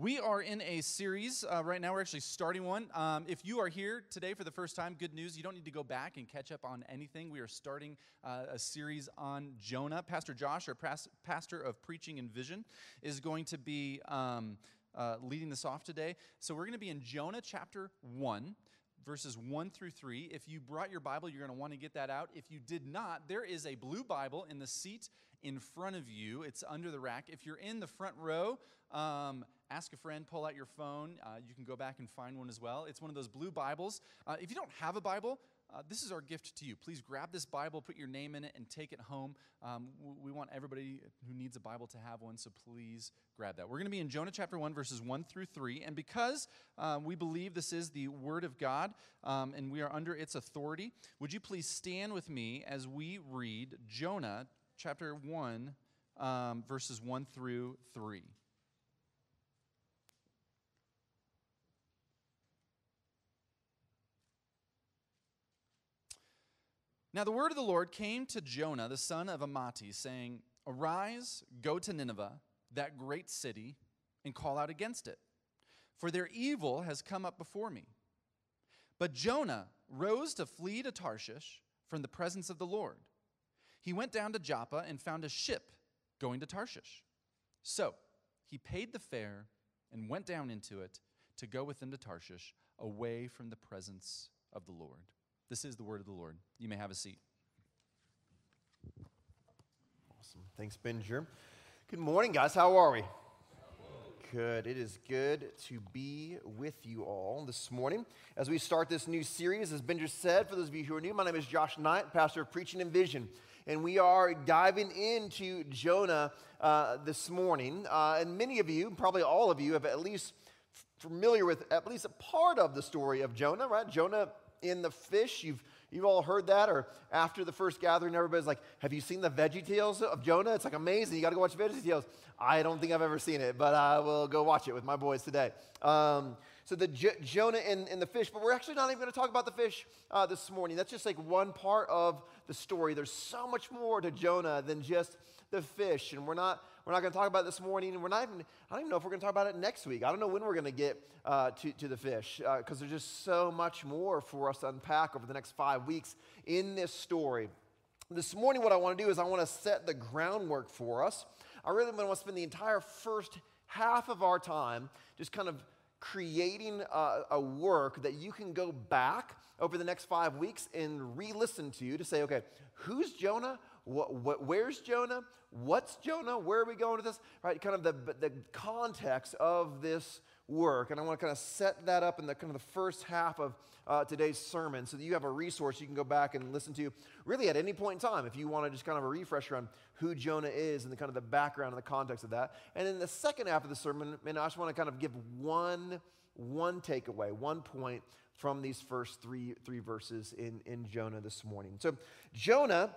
We are in a series uh, right now. We're actually starting one. Um, if you are here today for the first time, good news. You don't need to go back and catch up on anything. We are starting uh, a series on Jonah. Pastor Josh, our pas- pastor of preaching and vision, is going to be um, uh, leading this off today. So we're going to be in Jonah chapter 1 verses 1 through 3. If you brought your Bible, you're going to want to get that out. If you did not, there is a blue Bible in the seat in front of you. It's under the rack. If you're in the front row, um, ask a friend, pull out your phone. Uh, you can go back and find one as well. It's one of those blue Bibles. Uh, if you don't have a Bible, uh, this is our gift to you. Please grab this Bible, put your name in it, and take it home. Um, we want everybody who needs a Bible to have one, so please grab that. We're going to be in Jonah chapter 1, verses 1 through 3. And because um, we believe this is the Word of God um, and we are under its authority, would you please stand with me as we read Jonah chapter 1, um, verses 1 through 3. Now the word of the Lord came to Jonah, the son of Amittai, saying, Arise, go to Nineveh, that great city, and call out against it, for their evil has come up before me. But Jonah rose to flee to Tarshish from the presence of the Lord. He went down to Joppa and found a ship going to Tarshish. So he paid the fare and went down into it to go with them to Tarshish, away from the presence of the Lord. This is the word of the Lord. You may have a seat. Awesome. Thanks, Benjer. Good morning, guys. How are we? Good. It is good to be with you all this morning as we start this new series. As Benjer said, for those of you who are new, my name is Josh Knight, pastor of Preaching and Vision. And we are diving into Jonah uh, this morning. Uh, and many of you, probably all of you, have at least familiar with at least a part of the story of Jonah, right? Jonah in the fish. You've You've all heard that, or after the first gathering, everybody's like, Have you seen the Veggie Tales of Jonah? It's like amazing. You got to go watch Veggie Tales. I don't think I've ever seen it, but I will go watch it with my boys today. Um, so, the J- Jonah and, and, the fish, but we're actually not even going to talk about the fish uh, this morning. That's just like one part of the story. There's so much more to Jonah than just the fish, and we're not we're not going to talk about it this morning, and we're not even, I don't even know if we're going to talk about it next week. I don't know when we're going to get uh, to, to the fish, because uh, there's just so much more for us to unpack over the next five weeks in this story. This morning, what I want to do is I want to set the groundwork for us. I really want to spend the entire first half of our time just kind of creating a, a, work that you can go back over the next five weeks and re listen to to say, okay, who's Jonah? What, what, where's Jonah? What's Jonah? Where are we going with this? Right, kind of the, the context of this work. And I want to kind of set that up in the kind of the first half of uh, today's sermon so that you have a resource you can go back and listen to really at any point in time if you want to just kind of a refresher on who Jonah is and the kind of the background and the context of that. And in the second half of the sermon, and I just want to kind of give one, one takeaway, one point from these first three, three verses in, in Jonah this morning. So Jonah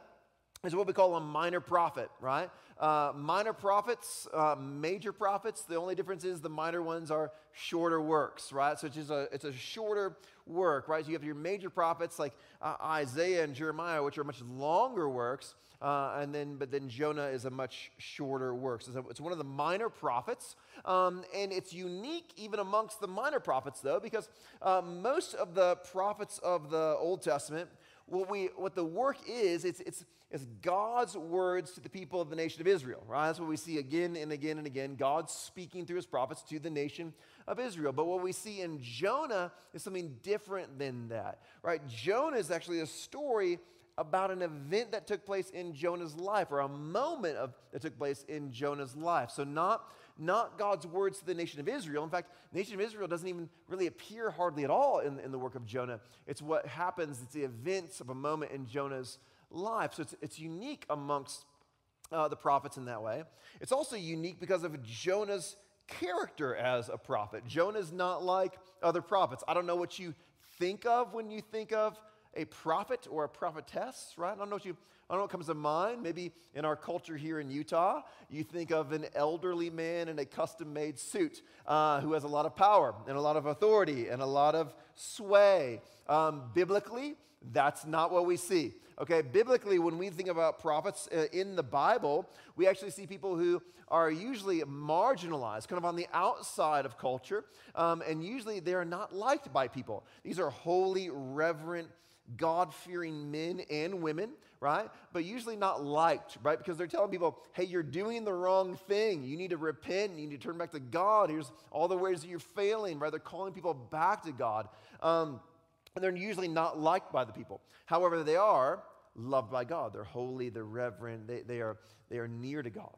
is what we call a minor prophet, right? Uh, minor prophets, uh, major prophets, the only difference is the minor ones are shorter works, right? So it's just a, it's a shorter work, right? So you have your major prophets like uh, Isaiah and Jeremiah, which are much longer works, uh, and then, but then Jonah is a much shorter work. So it's one of the minor prophets, um, and it's unique even amongst the minor prophets, though, because uh, most of the prophets of the Old Testament, what, we, what the work is, it's, it's, it's God's words to the people of the nation of Israel, right? That's what we see again and again and again. God speaking through his prophets to the nation of Israel. But what we see in Jonah is something different than that, right? Jonah is actually a story about an event that took place in Jonah's life or a moment of, that took place in Jonah's life. So, not, not God's words to the nation of Israel. In fact, the nation of Israel doesn't even really appear hardly at all in, in the work of Jonah. It's what happens, it's the events of a moment in Jonah's life. So, it's, it's unique amongst uh, the prophets in that way. It's also unique because of Jonah's character as a prophet. Jonah's not like other prophets. I don't know what you think of when you think of a prophet or a prophetess, right? I don't know what you I don't know what comes to mind. Maybe in our culture here in Utah, you think of an elderly man in a custom made suit uh, who has a lot of power and a lot of authority and a lot of sway. Um, biblically, That's not what we see. Okay, biblically, when we think about prophets uh, in the Bible, we actually see people who are usually marginalized, kind of on the outside of culture, um, and usually they're not liked by people. These are holy, reverent, God fearing men and women, right? But usually not liked, right? Because they're telling people, hey, you're doing the wrong thing. You need to repent. You need to turn back to God. Here's all the ways that you're failing, right? They're calling people back to God. Um, and they're usually not liked by the people. However, they are loved by God. They're holy, they're reverent, they, they, are, they are near to God.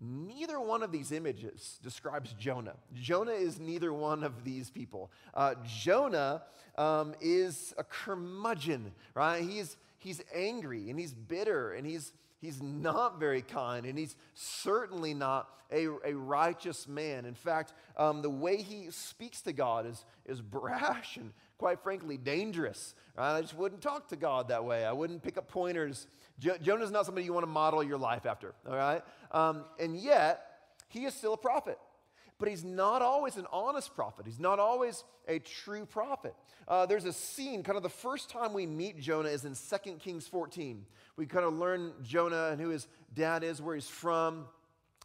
Neither one of these images describes Jonah. Jonah is neither one of these people. Uh, Jonah um, is a curmudgeon, right? He's, he's angry and he's bitter and he's, he's not very kind and he's certainly not a, a righteous man. In fact, um, the way he speaks to God is, is brash and quite frankly, dangerous. Right? I just wouldn't talk to God that way. I wouldn't pick up pointers. Jo- Jonah's not somebody you want to model your life after, all right? Um, and yet, he is still a prophet. But he's not always an honest prophet. He's not always a true prophet. Uh, there's a scene, kind of the first time we meet Jonah is in 2 Kings 14. We kind of learn Jonah and who his dad is, where he's from.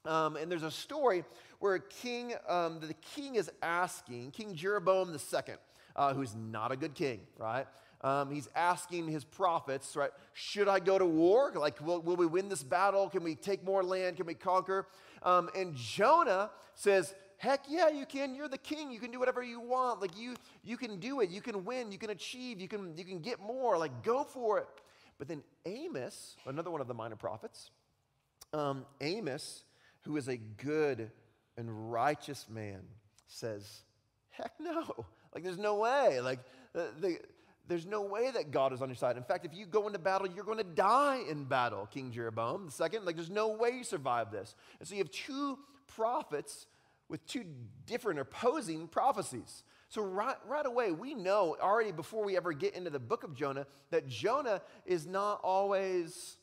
Um, and there's a story where a king, um, the king is asking, King Jeroboam II, uh, who's not a good king, right? Um, he's asking his prophets, right? Should I go to war? Like, will, will we win this battle? Can we take more land? Can we conquer? Um, and Jonah says, Heck yeah, you can. You're the king. You can do whatever you want. Like you, you can do it. You can win. You can achieve. You can, you can get more. Like go for it. But then Amos, another one of the minor prophets, um, Amos, who is a good and righteous man, says, Heck no. Like, there's no way. Like, the, the, there's no way that God is on your side. In fact, if you go into battle, you're going to die in battle, King Jeroboam. The second, like, there's no way you survive this. And so you have two prophets with two different opposing prophecies. So, right, right away, we know already before we ever get into the book of Jonah that Jonah is not always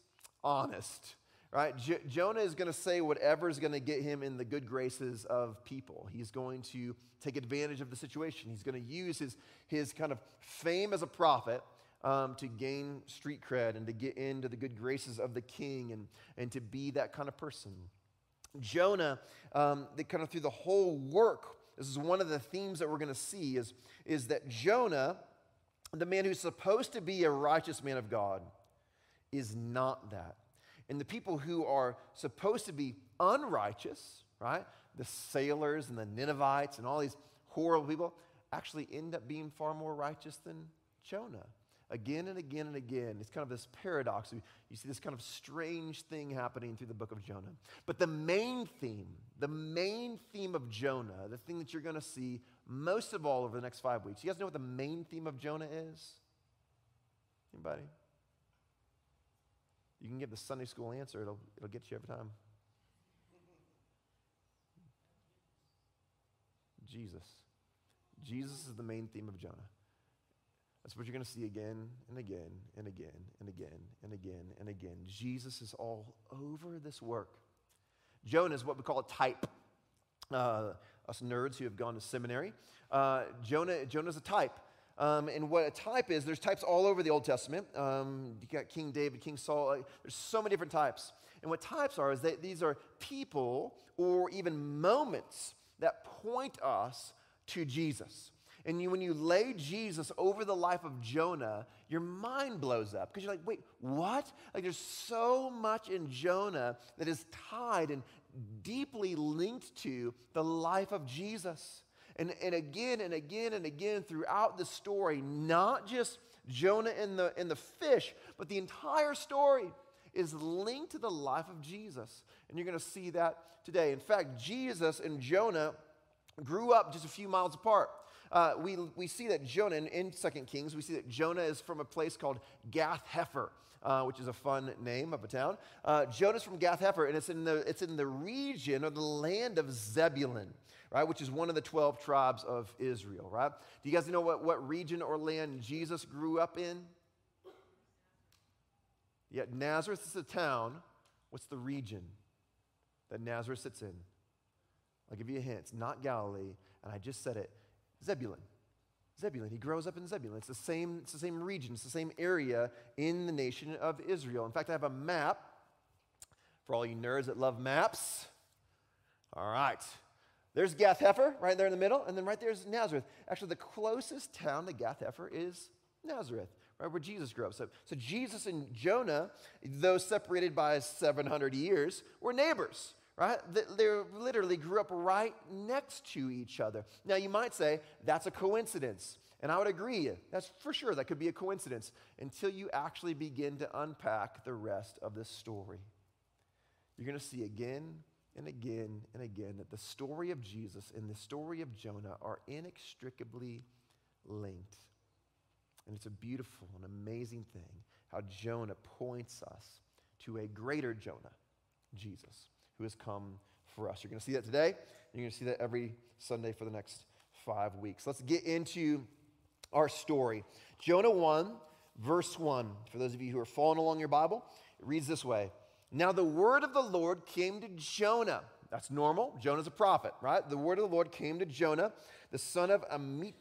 honest right? Jonah is going to say whatever is going to get him in the good graces of people. He's going to take advantage of the situation. He's going to use his, his kind of fame as a prophet um, to gain street cred and to get into the good graces of the king and, and to be that kind of person. Jonah, um, they kind of through the whole work, this is one of the themes that we're going to see is, is that Jonah, the man who's supposed to be a righteous man of God, is not that. And the people who are supposed to be unrighteous, right? The sailors and the Ninevites and all these horrible people actually end up being far more righteous than Jonah. Again and again and again. It's kind of this paradox. You see this kind of strange thing happening through the book of Jonah. But the main theme, the main theme of Jonah, the thing that you're going to see most of all over the next five weeks, you guys know what the main theme of Jonah is? Anybody? You can give the Sunday school answer, it'll, it'll get you every time. Jesus. Jesus is the main theme of Jonah. That's what you're going to see again and again and again and again and again and again. Jesus is all over this work. Jonah is what we call a type. Uh, us nerds who have gone to seminary, uh, Jonah, is a type. Um, and what a type is, there's types all over the Old Testament. Um, you got King David, King Saul, there's so many different types. And what types are is that these are people or even moments that point us to Jesus. And you, when you lay Jesus over the life of Jonah, your mind blows up because you're like, wait, what? Like there's so much in Jonah that is tied and deeply linked to the life of Jesus. And, and again and again and again throughout the story, not just Jonah and the, and the fish, but the entire story is linked to the life of Jesus. And you're going to see that today. In fact, Jesus and Jonah grew up just a few miles apart. Uh, we, we see that Jonah, in, in 2 Kings, we see that Jonah is from a place called Gath Hepher. Uh, which is a fun name of a town. Uh, Jonah's from Gath Hepher, and it's in, the, it's in the region or the land of Zebulun right, which is one of the 12 tribes of Israel, right? Do you guys know what, what region or land Jesus grew up in? Yeah, Nazareth is a town. What's the region that Nazareth sits in? I'll give you a hint. It's not Galilee, and I just said it Zebulun. Zebulun. He grows up in Zebulun. It's the same, it's the same region, it's the same area in the nation of Israel. In fact, I have a map for all you nerds that love maps. All right. There's Gath Hepher right there in the middle, and then right there's Nazareth. Actually, the closest town to Gath Hepher is Nazareth, right where Jesus grew up. So, so Jesus and Jonah, though separated by 700 years, were neighbors right? They literally grew up right next to each other. Now, you might say that's a coincidence. And I would agree, that's for sure, that could be a coincidence until you actually begin to unpack the rest of this story. You're going to see again and again and again that the story of Jesus and the story of Jonah are inextricably linked. And it's a beautiful and amazing thing how Jonah points us to a greater Jonah, Jesus who has come for us. You're going to see that today. You're going to see that every Sunday for the next five weeks. Let's get into our story. Jonah 1, verse 1. For those of you who are following along your Bible, it reads this way Now the word of the Lord came to Jonah. That's normal. Jonah's a prophet, right? The word of the Lord came to Jonah, the son of Amittai.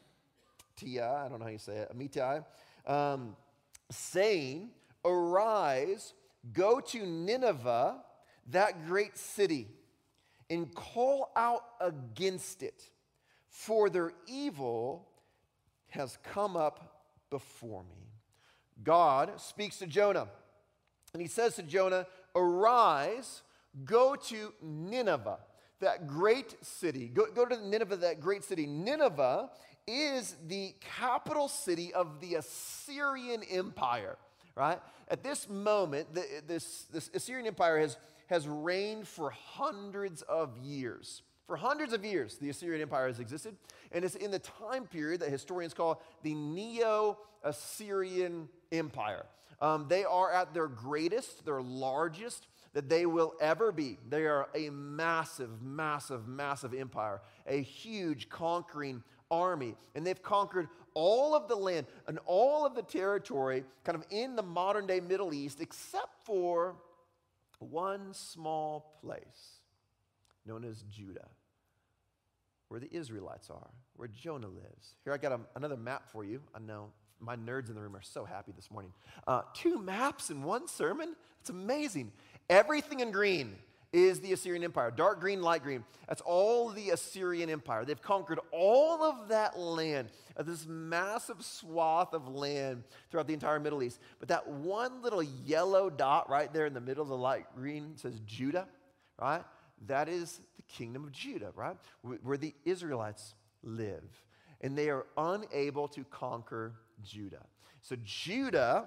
I don't know how you say it. Amittai. Um, saying, Arise, go to Nineveh that great city and call out against it, for their evil has come up before me. God speaks to Jonah, and he says to Jonah, Arise, go to Nineveh, that great city. Go, go to Nineveh, that great city. Nineveh is the capital city of the Assyrian Empire, right? At this moment, the, this, this Assyrian Empire has has reigned for hundreds of years. For hundreds of years, the Assyrian Empire has existed, and it's in the time period that historians call the Neo Assyrian Empire. Um, they are at their greatest, their largest that they will ever be. They are a massive, massive, massive empire, a huge conquering army, and they've conquered all of the land and all of the territory kind of in the modern day Middle East, except for one small place known as Judah, where the Israelites are, where Jonah lives. Here, I got a, another map for you. I know my nerds in the room are so happy this morning. Uh, two maps in one sermon? It's amazing. Everything in green is the Assyrian Empire. Dark green, light green. That's all the Assyrian Empire. They've conquered all of that land, uh, this massive swath of land throughout the entire Middle East. But that one little yellow dot right there in the middle of the light green says Judah, right? That is the kingdom of Judah, right? Where the Israelites live. And they are unable to conquer Judah. So Judah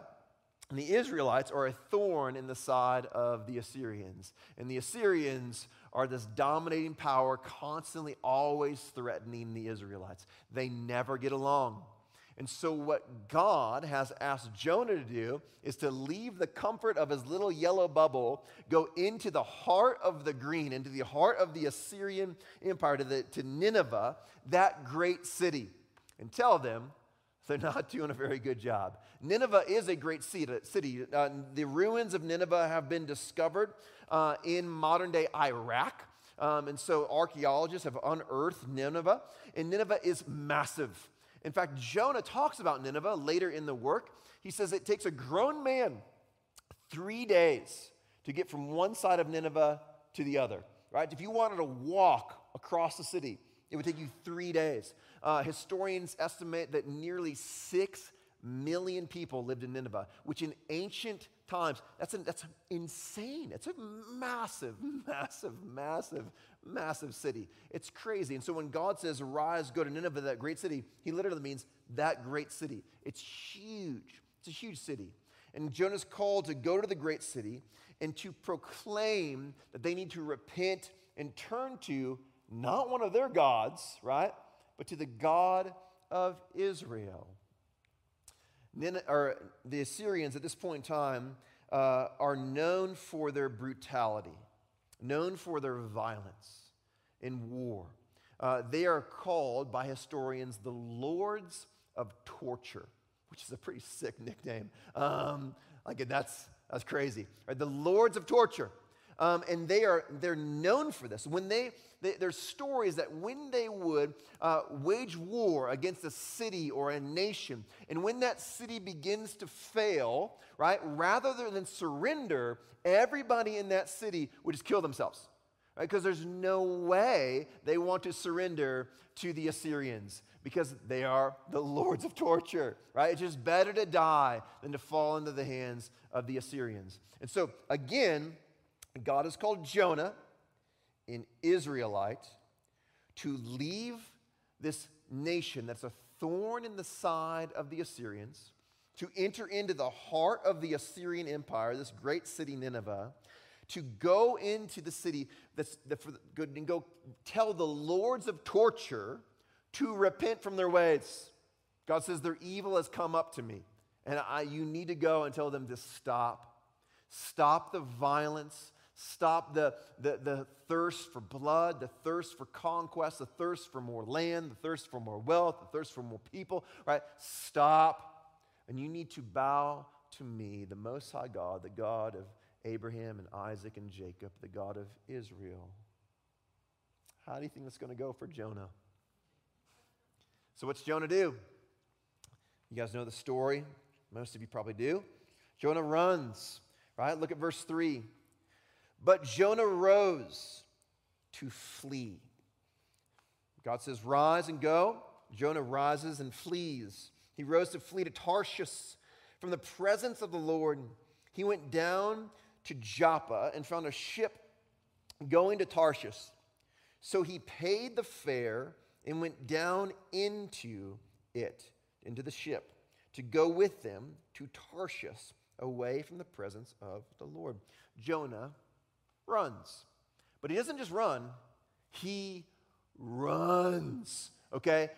and the Israelites are a thorn in the side of the Assyrians. And the Assyrians are this dominating power, constantly always threatening the Israelites. They never get along. And so, what God has asked Jonah to do is to leave the comfort of his little yellow bubble, go into the heart of the green, into the heart of the Assyrian Empire, to, the, to Nineveh, that great city, and tell them they're not doing a very good job. Nineveh is a great city. Uh, the ruins of Nineveh have been discovered uh, in modern day Iraq. Um, and so archaeologists have unearthed Nineveh, and Nineveh is massive. In fact, Jonah talks about Nineveh later in the work. He says it takes a grown man three days to get from one side of Nineveh to the other, right? If you wanted to walk across the city, it would take you three days. Uh, historians estimate that nearly six million people lived in Nineveh, which in ancient times, that's, an, that's insane. It's a massive, massive, massive, massive city. It's crazy. And so when God says, Arise, go to Nineveh, that great city, he literally means that great city. It's huge. It's a huge city. And Jonah's called to go to the great city and to proclaim that they need to repent and turn to not one of their gods, right? But to the God of Israel. or the Assyrians at this point in time uh, are known for their brutality, known for their violence in war. Uh, they are called by historians the Lords of Torture, which is a pretty sick nickname. Um, like that's that's crazy. Right? The Lords of Torture. Um, and they are they're known for this. When they, they there's stories that when they would uh, wage war against a city or a nation, and when that city begins to fail, right, rather than surrender, everybody in that city would just kill themselves, right? Because there's no way they want to surrender to the Assyrians because they are the lords of torture, right? It's just better to die than to fall into the hands of the Assyrians. And so again God has called Jonah, an Israelite, to leave this nation that's a thorn in the side of the Assyrians, to enter into the heart of the Assyrian Empire, this great city, Nineveh, to go into the city that's for good and go tell the lords of torture to repent from their ways. God says, Their evil has come up to me, and I, you need to go and tell them to stop. Stop the violence Stop the, the, the thirst for blood, the thirst for conquest, the thirst for more land, the thirst for more wealth, the thirst for more people, right? Stop. And you need to bow to me, the Most High God, the God of Abraham and Isaac and Jacob, the God of Israel. How do you think that's going to go for Jonah? So, what's Jonah do? You guys know the story. Most of you probably do. Jonah runs, right? Look at verse 3. But Jonah rose to flee. God says, Rise and go. Jonah rises and flees. He rose to flee to Tarshish from the presence of the Lord. He went down to Joppa and found a ship going to Tarshish. So he paid the fare and went down into it, into the ship, to go with them to Tarshish, away from the presence of the Lord. Jonah runs. But he doesn't just run, he runs. Okay?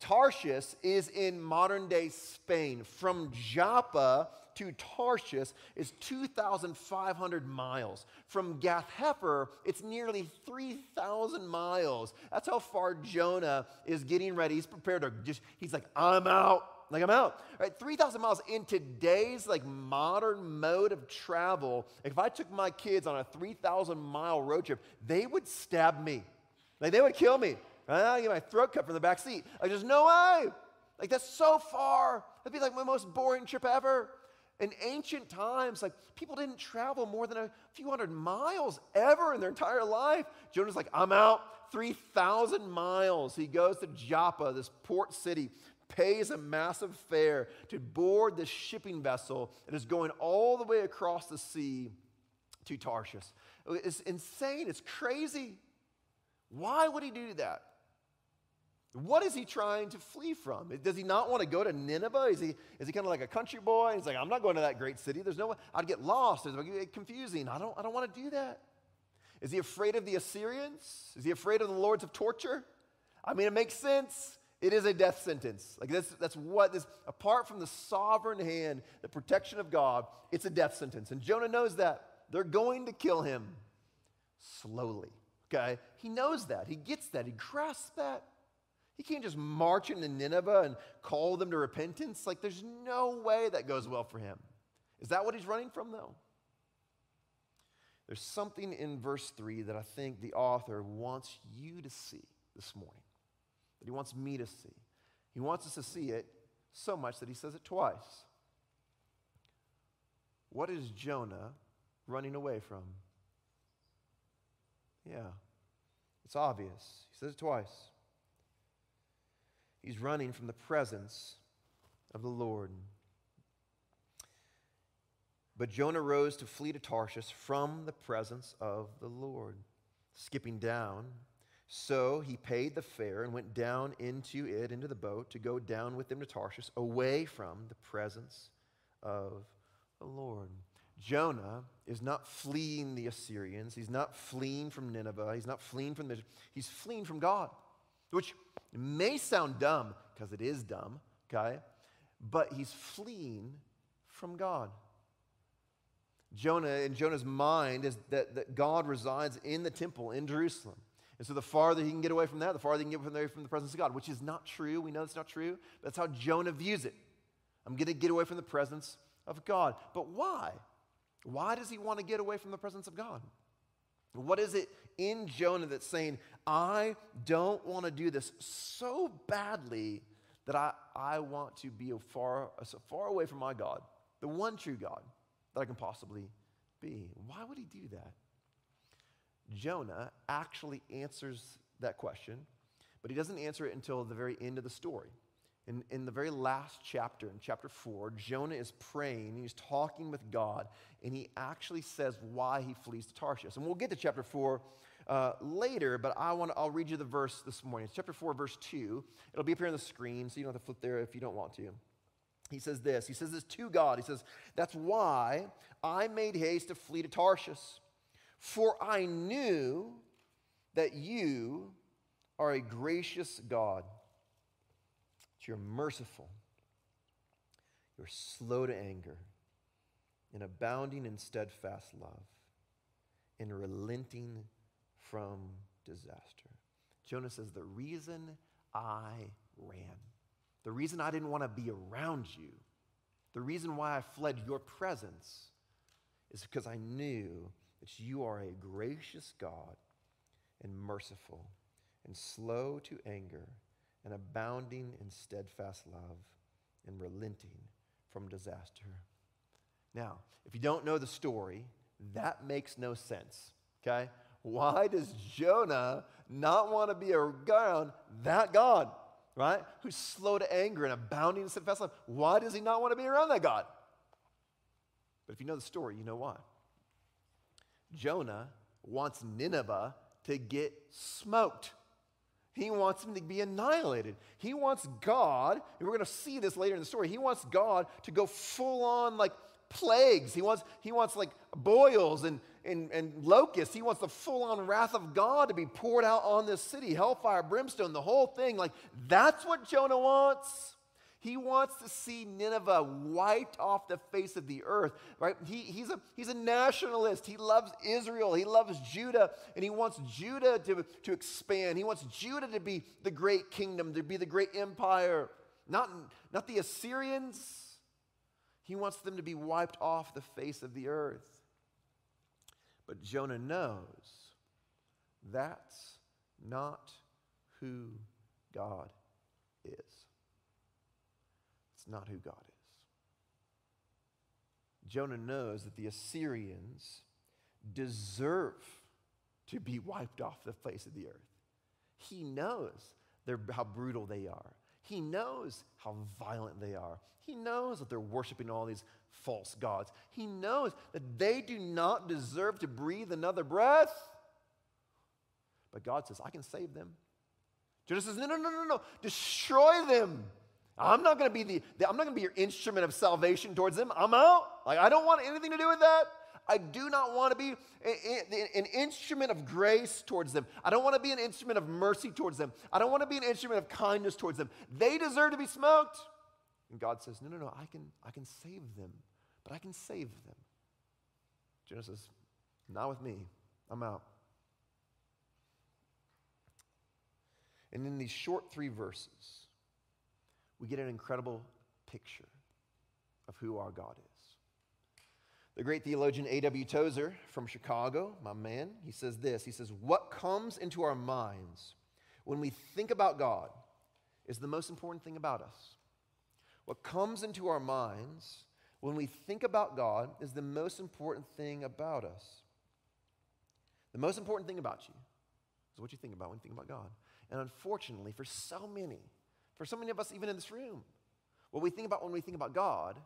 Tarshish is in modern day Spain. From Joppa to Tarshish is 2,500 miles. From Gath Hepher, it's nearly 3,000 miles. That's how far Jonah is getting ready. He's prepared to just, he's like, I'm out. Like I'm out. Right? 3,000 miles in today's like modern mode of travel, if I took my kids on a 3,000 mile road trip, they would stab me. Like they would kill me. Ah, I get my throat cut from the back seat. Like there's no way. Like that's so far. That'd be like my most boring trip ever. In ancient times, like people didn't travel more than a few hundred miles ever in their entire life. Jonah's like, I'm out 3,000 miles. He goes to Joppa, this port city pays a massive fare to board this shipping vessel that is going all the way across the sea to Tarshish. It's insane. It's crazy. Why would he do that? What is he trying to flee from? Does he not want to go to Nineveh? Is he, is he kind of like a country boy? He's like, I'm not going to that great city. There's no way. I'd get lost. It'd confusing. I don't, I don't want to do that. Is he afraid of the Assyrians? Is he afraid of the lords of torture? I mean, it makes sense. It is a death sentence. Like that's, that's what this, apart from the sovereign hand, the protection of God, it's a death sentence. And Jonah knows that. They're going to kill him slowly. Okay? He knows that. He gets that. He grasps that. He can't just march into Nineveh and call them to repentance. Like, there's no way that goes well for him. Is that what he's running from, though? There's something in verse 3 that I think the author wants you to see this morning that he wants me to see. He wants us to see it so much that he says it twice. What is Jonah running away from? Yeah, it's obvious. He says it twice. He's running from the presence of the Lord. But Jonah rose to flee to Tarshish from the presence of the Lord. Skipping down so he paid the fare and went down into it, into the boat, to go down with them to Tarshish, away from the presence of the Lord. Jonah is not fleeing the Assyrians. He's not fleeing from Nineveh. He's not fleeing from the. He's fleeing from God, which may sound dumb because it is dumb, okay? But he's fleeing from God. Jonah, in Jonah's mind, is that, that God resides in the temple in Jerusalem. And so the farther he can get away from that, the farther he can get away from the presence of God, which is not true. We know it's not true. That's how Jonah views it. I'm going to get away from the presence of God. But why? Why does he want to get away from the presence of God? What is it in Jonah that's saying, I don't want to do this so badly that I, I want to be far, as far away from my God, the one true God that I can possibly be? Why would he do that? Jonah actually answers that question, but he doesn't answer it until the very end of the story. In, in the very last chapter, in chapter 4, Jonah is praying, he's talking with God, and he actually says why he flees to Tarshish. And we'll get to chapter 4 uh, later, but I want I'll read you the verse this morning. It's chapter 4, verse 2. It'll be up here on the screen, so you don't have to flip there if you don't want to. He says this He says this to God. He says, That's why I made haste to flee to Tarshish, for I knew that you are a gracious God you're merciful, you're slow to anger, and abounding in steadfast love, and relenting from disaster. Jonah says, The reason I ran, the reason I didn't want to be around you, the reason why I fled your presence is because I knew that you are a gracious God and merciful and slow to anger and abounding in steadfast love and relenting from disaster. Now, if you don't know the story, that makes no sense, okay? Why does Jonah not want to be around that God, right? Who's slow to anger and abounding in steadfast love? Why does he not want to be around that God? But if you know the story, you know why. Jonah wants Nineveh to get smoked. He wants them to be annihilated. He wants God, and we're going to see this later in the story, he wants God to go full on like plagues. He wants, he wants like boils and, and, and locusts. He wants the full on wrath of God to be poured out on this city hellfire, brimstone, the whole thing. Like, that's what Jonah wants. He wants to see Nineveh wiped off the face of the earth, right? He, he's, a, he's a nationalist. He loves Israel. He loves Judah, and he wants Judah to, to expand. He wants Judah to be the great kingdom, to be the great empire, not, not the Assyrians. He wants them to be wiped off the face of the earth. But Jonah knows that's not who God is not who God is. Jonah knows that the Assyrians deserve to be wiped off the face of the earth. He knows how brutal they are. He knows how violent they are. He knows that they're worshiping all these false gods. He knows that they do not deserve to breathe another breath. But God says, I can save them. Jonah says, No, no, no, no, no. Destroy them. I'm not going to be the, I'm not going to be your instrument of salvation towards them. I'm out. Like I don't want anything to do with that. I do not want to be an instrument of grace towards them. I don't want to be an instrument of mercy towards them. I don't want to be an instrument of kindness towards them. They deserve to be smoked. And God says, No, no, no, I can, I can save them, but I can save them. Jonah says, Not with me. I'm out. And in these short three verses, we get an incredible picture of who our God is. The great theologian A.W. Tozer from Chicago, my man, he says this. He says, What comes into our minds when we think about God is the most important thing about us. What comes into our minds when we think about God is the most important thing about us. The most important thing about you is what you think about when you think about God. And unfortunately, for so many, for so many of us, even in this room, what we think about when we think about God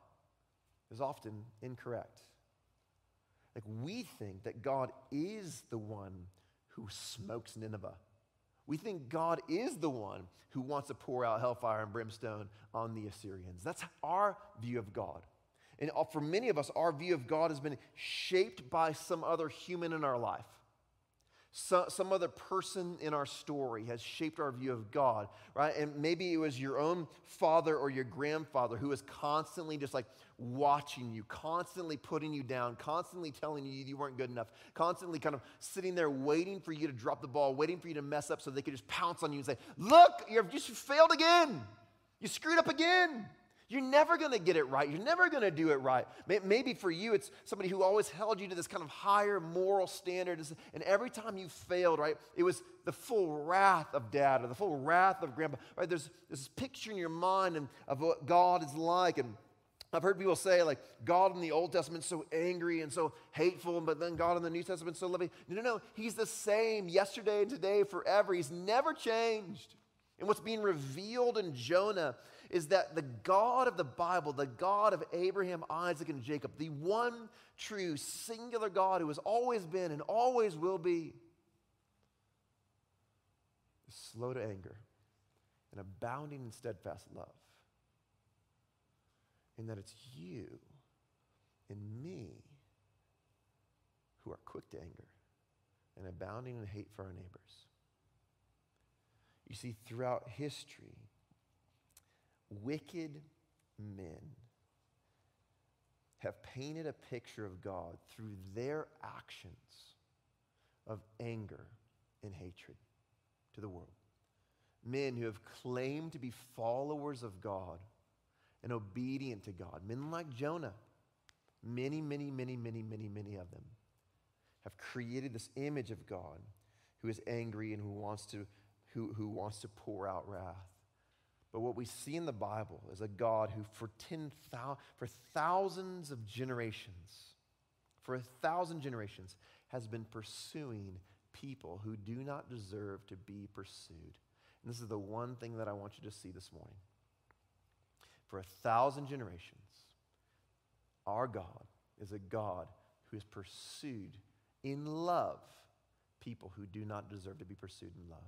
is often incorrect. Like we think that God is the one who smokes Nineveh. We think God is the one who wants to pour out hellfire and brimstone on the Assyrians. That's our view of God. And for many of us, our view of God has been shaped by some other human in our life. So, some other person in our story has shaped our view of God, right? And maybe it was your own father or your grandfather who was constantly just like watching you, constantly putting you down, constantly telling you you weren't good enough, constantly kind of sitting there waiting for you to drop the ball, waiting for you to mess up so they could just pounce on you and say, Look, you've just failed again. You screwed up again. You're never going to get it right. You're never going to do it right. Maybe for you, it's somebody who always held you to this kind of higher moral standard. And every time you failed, right, it was the full wrath of dad or the full wrath of grandpa, right? There's, there's this picture in your mind of what God is like. And I've heard people say, like, God in the Old Testament so angry and so hateful, but then God in the New Testament so loving. No, no, no. He's the same yesterday and today, forever. He's never changed. And what's being revealed in Jonah is that the God of the Bible, the God of Abraham, Isaac, and Jacob, the one true, singular God who has always been and always will be, is slow to anger and abounding in steadfast love. And that it's you and me who are quick to anger and abounding in hate for our neighbors. You see, throughout history, wicked men have painted a picture of God through their actions of anger and hatred to the world. Men who have claimed to be followers of God and obedient to God. Men like Jonah, many, many, many, many, many, many of them have created this image of God who is angry and who wants to, who, who wants to pour out wrath. But what we see in the Bible is a God who, for, 10, for thousands of generations, for a thousand generations, has been pursuing people who do not deserve to be pursued. And this is the one thing that I want you to see this morning. For a thousand generations, our God is a God who has pursued in love people who do not deserve to be pursued in love.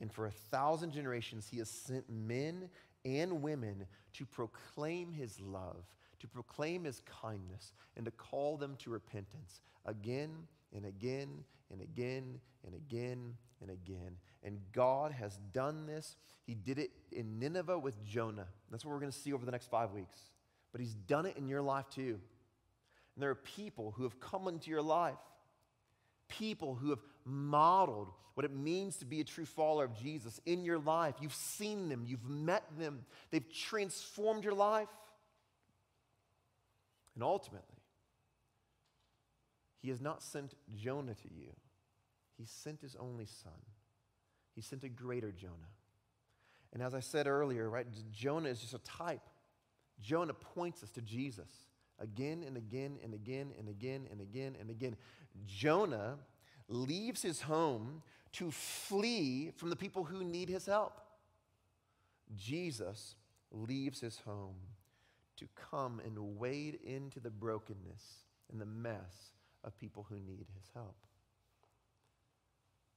And for a thousand generations, he has sent men and women to proclaim his love, to proclaim his kindness, and to call them to repentance again and again and again and again and again. And God has done this. He did it in Nineveh with Jonah. That's what we're going to see over the next five weeks. But he's done it in your life too. And there are people who have come into your life, people who have modeled what it means to be a true follower of Jesus in your life. You've seen them, you've met them, they've transformed your life. And ultimately, He has not sent Jonah to you, He sent His only Son. He sent a greater Jonah. And as I said earlier, right, Jonah is just a type. Jonah points us to Jesus again and again and again and again and again and again. Jonah leaves his home to flee from the people who need his help. Jesus leaves his home to come and wade into the brokenness and the mess of people who need his help.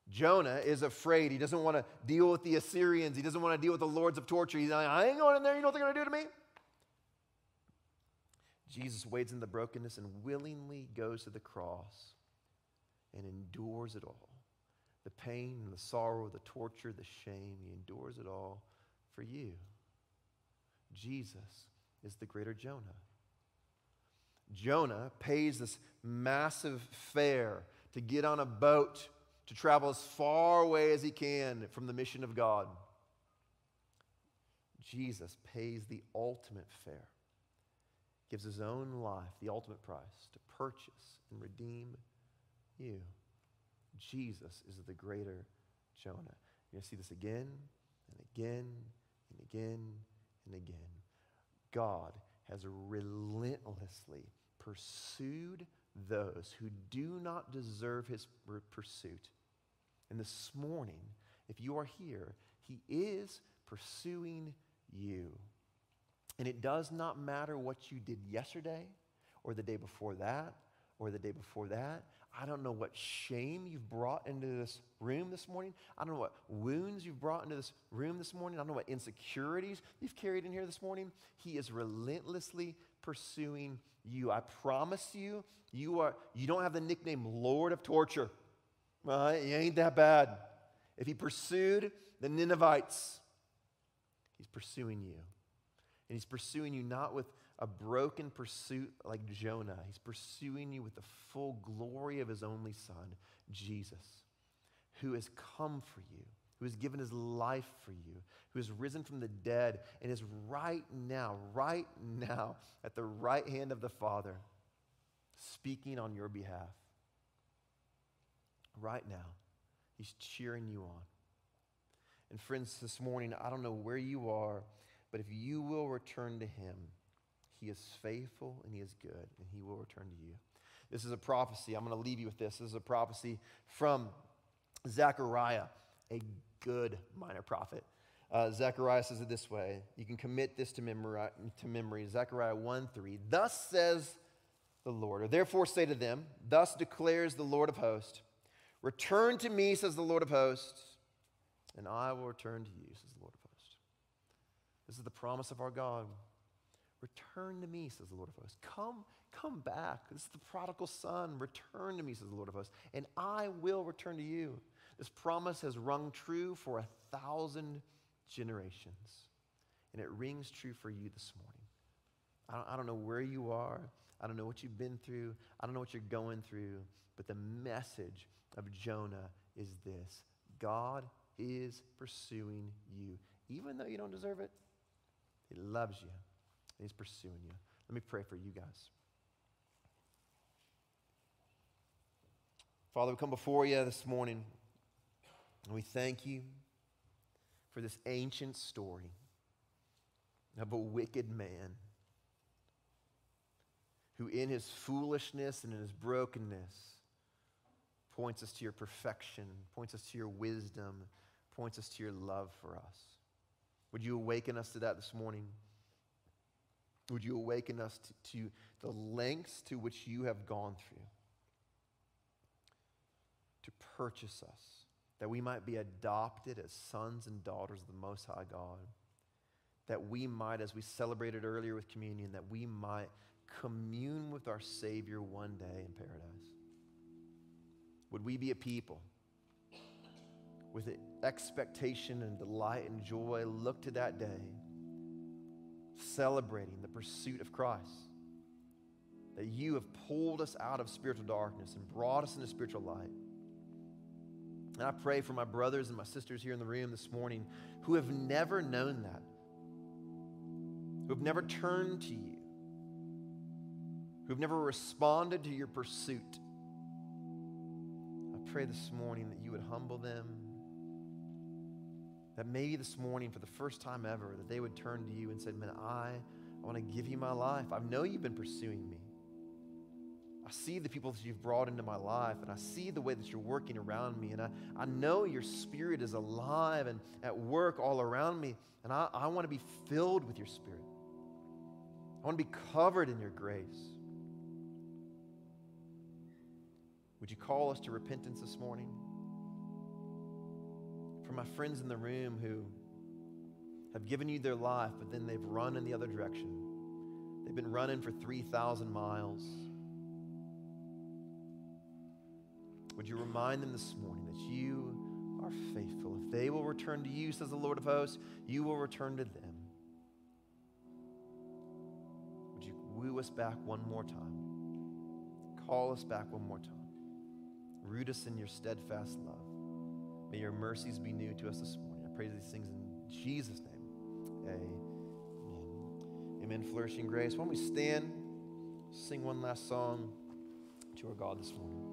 Jonah is afraid. He doesn't want to deal with the Assyrians. He doesn't want to deal with the lords of torture. He's like, I ain't going in there. You know what they're going to do to me? Jesus wades in the brokenness and willingly goes to the cross and endures it all the pain and the sorrow, the torture, the shame. He endures it all for you. Jesus is the greater Jonah. Jonah pays this massive fare to get on a boat to travel as far away as he can from the mission of God. Jesus pays the ultimate fare, gives his own life, the ultimate price, to purchase and redeem you. Jesus is the greater Jonah. You're going to see this again and again and again and again. God has relentlessly pursued those who do not deserve his pursuit. And this morning, if you are here, he is pursuing you. And it does not matter what you did yesterday or the day before that or the day before that. I don't know what shame you've brought into this room this morning. I don't know what wounds you've brought into this room this morning. I don't know what insecurities you've carried in here this morning. He is relentlessly pursuing you. I promise you, you, are, you don't have the nickname Lord of Torture. Right? You ain't that bad. If he pursued the Ninevites, he's pursuing you. And he's pursuing you not with a broken pursuit like Jonah. He's pursuing you with the full glory of his only Son, Jesus, who has come for you who has given his life for you, who has risen from the dead and is right now, right now, at the right hand of the Father, speaking on your behalf. Right now, he's cheering you on. And friends, this morning, I don't know where you are, but if you will return to him, he is faithful and he is good, and he will return to you. This is a prophecy. I'm going to leave you with this. This is a prophecy from Zechariah, a good minor prophet. Uh, Zechariah says it this way. You can commit this to memory. To memory. Zechariah 1 3. Thus says the Lord, or therefore say to them, Thus declares the Lord of hosts, Return to me, says the Lord of hosts, and I will return to you, says the Lord of hosts. This is the promise of our God. Return to me, says the Lord of hosts. Come, come back. This is the prodigal son. Return to me, says the Lord of hosts, and I will return to you. This promise has rung true for a thousand generations, and it rings true for you this morning. I don't, I don't know where you are. I don't know what you've been through. I don't know what you're going through. But the message of Jonah is this God is pursuing you. Even though you don't deserve it, He loves you. He's pursuing you. Let me pray for you guys. Father, we come before you this morning and we thank you for this ancient story of a wicked man who, in his foolishness and in his brokenness, points us to your perfection, points us to your wisdom, points us to your love for us. Would you awaken us to that this morning? Would you awaken us to, to the lengths to which you have gone through to purchase us, that we might be adopted as sons and daughters of the Most High God? That we might, as we celebrated earlier with communion, that we might commune with our Savior one day in paradise? Would we be a people with expectation and delight and joy look to that day, celebrating the pursuit of Christ? That you have pulled us out of spiritual darkness and brought us into spiritual light. And I pray for my brothers and my sisters here in the room this morning who have never known that, who have never turned to you who've never responded to your pursuit. I pray this morning that you would humble them. That maybe this morning, for the first time ever, that they would turn to you and say, Man, I, I want to give you my life. I know you've been pursuing me. I see the people that you've brought into my life, and I see the way that you're working around me, and I, I know your spirit is alive and at work all around me, and I, I want to be filled with your spirit. I want to be covered in your grace. Would you call us to repentance this morning? For my friends in the room who have given you their life, but then they've run in the other direction. They've been running for 3,000 miles. Would you remind them this morning that you are faithful? If they will return to you, says the Lord of hosts, you will return to them. Would you woo us back one more time? Call us back one more time. Root us in your steadfast love. May your mercies be new to us this morning. I pray these things in Jesus' name. Amen. Amen. Flourishing grace. Why don't we stand, sing one last song to our God this morning?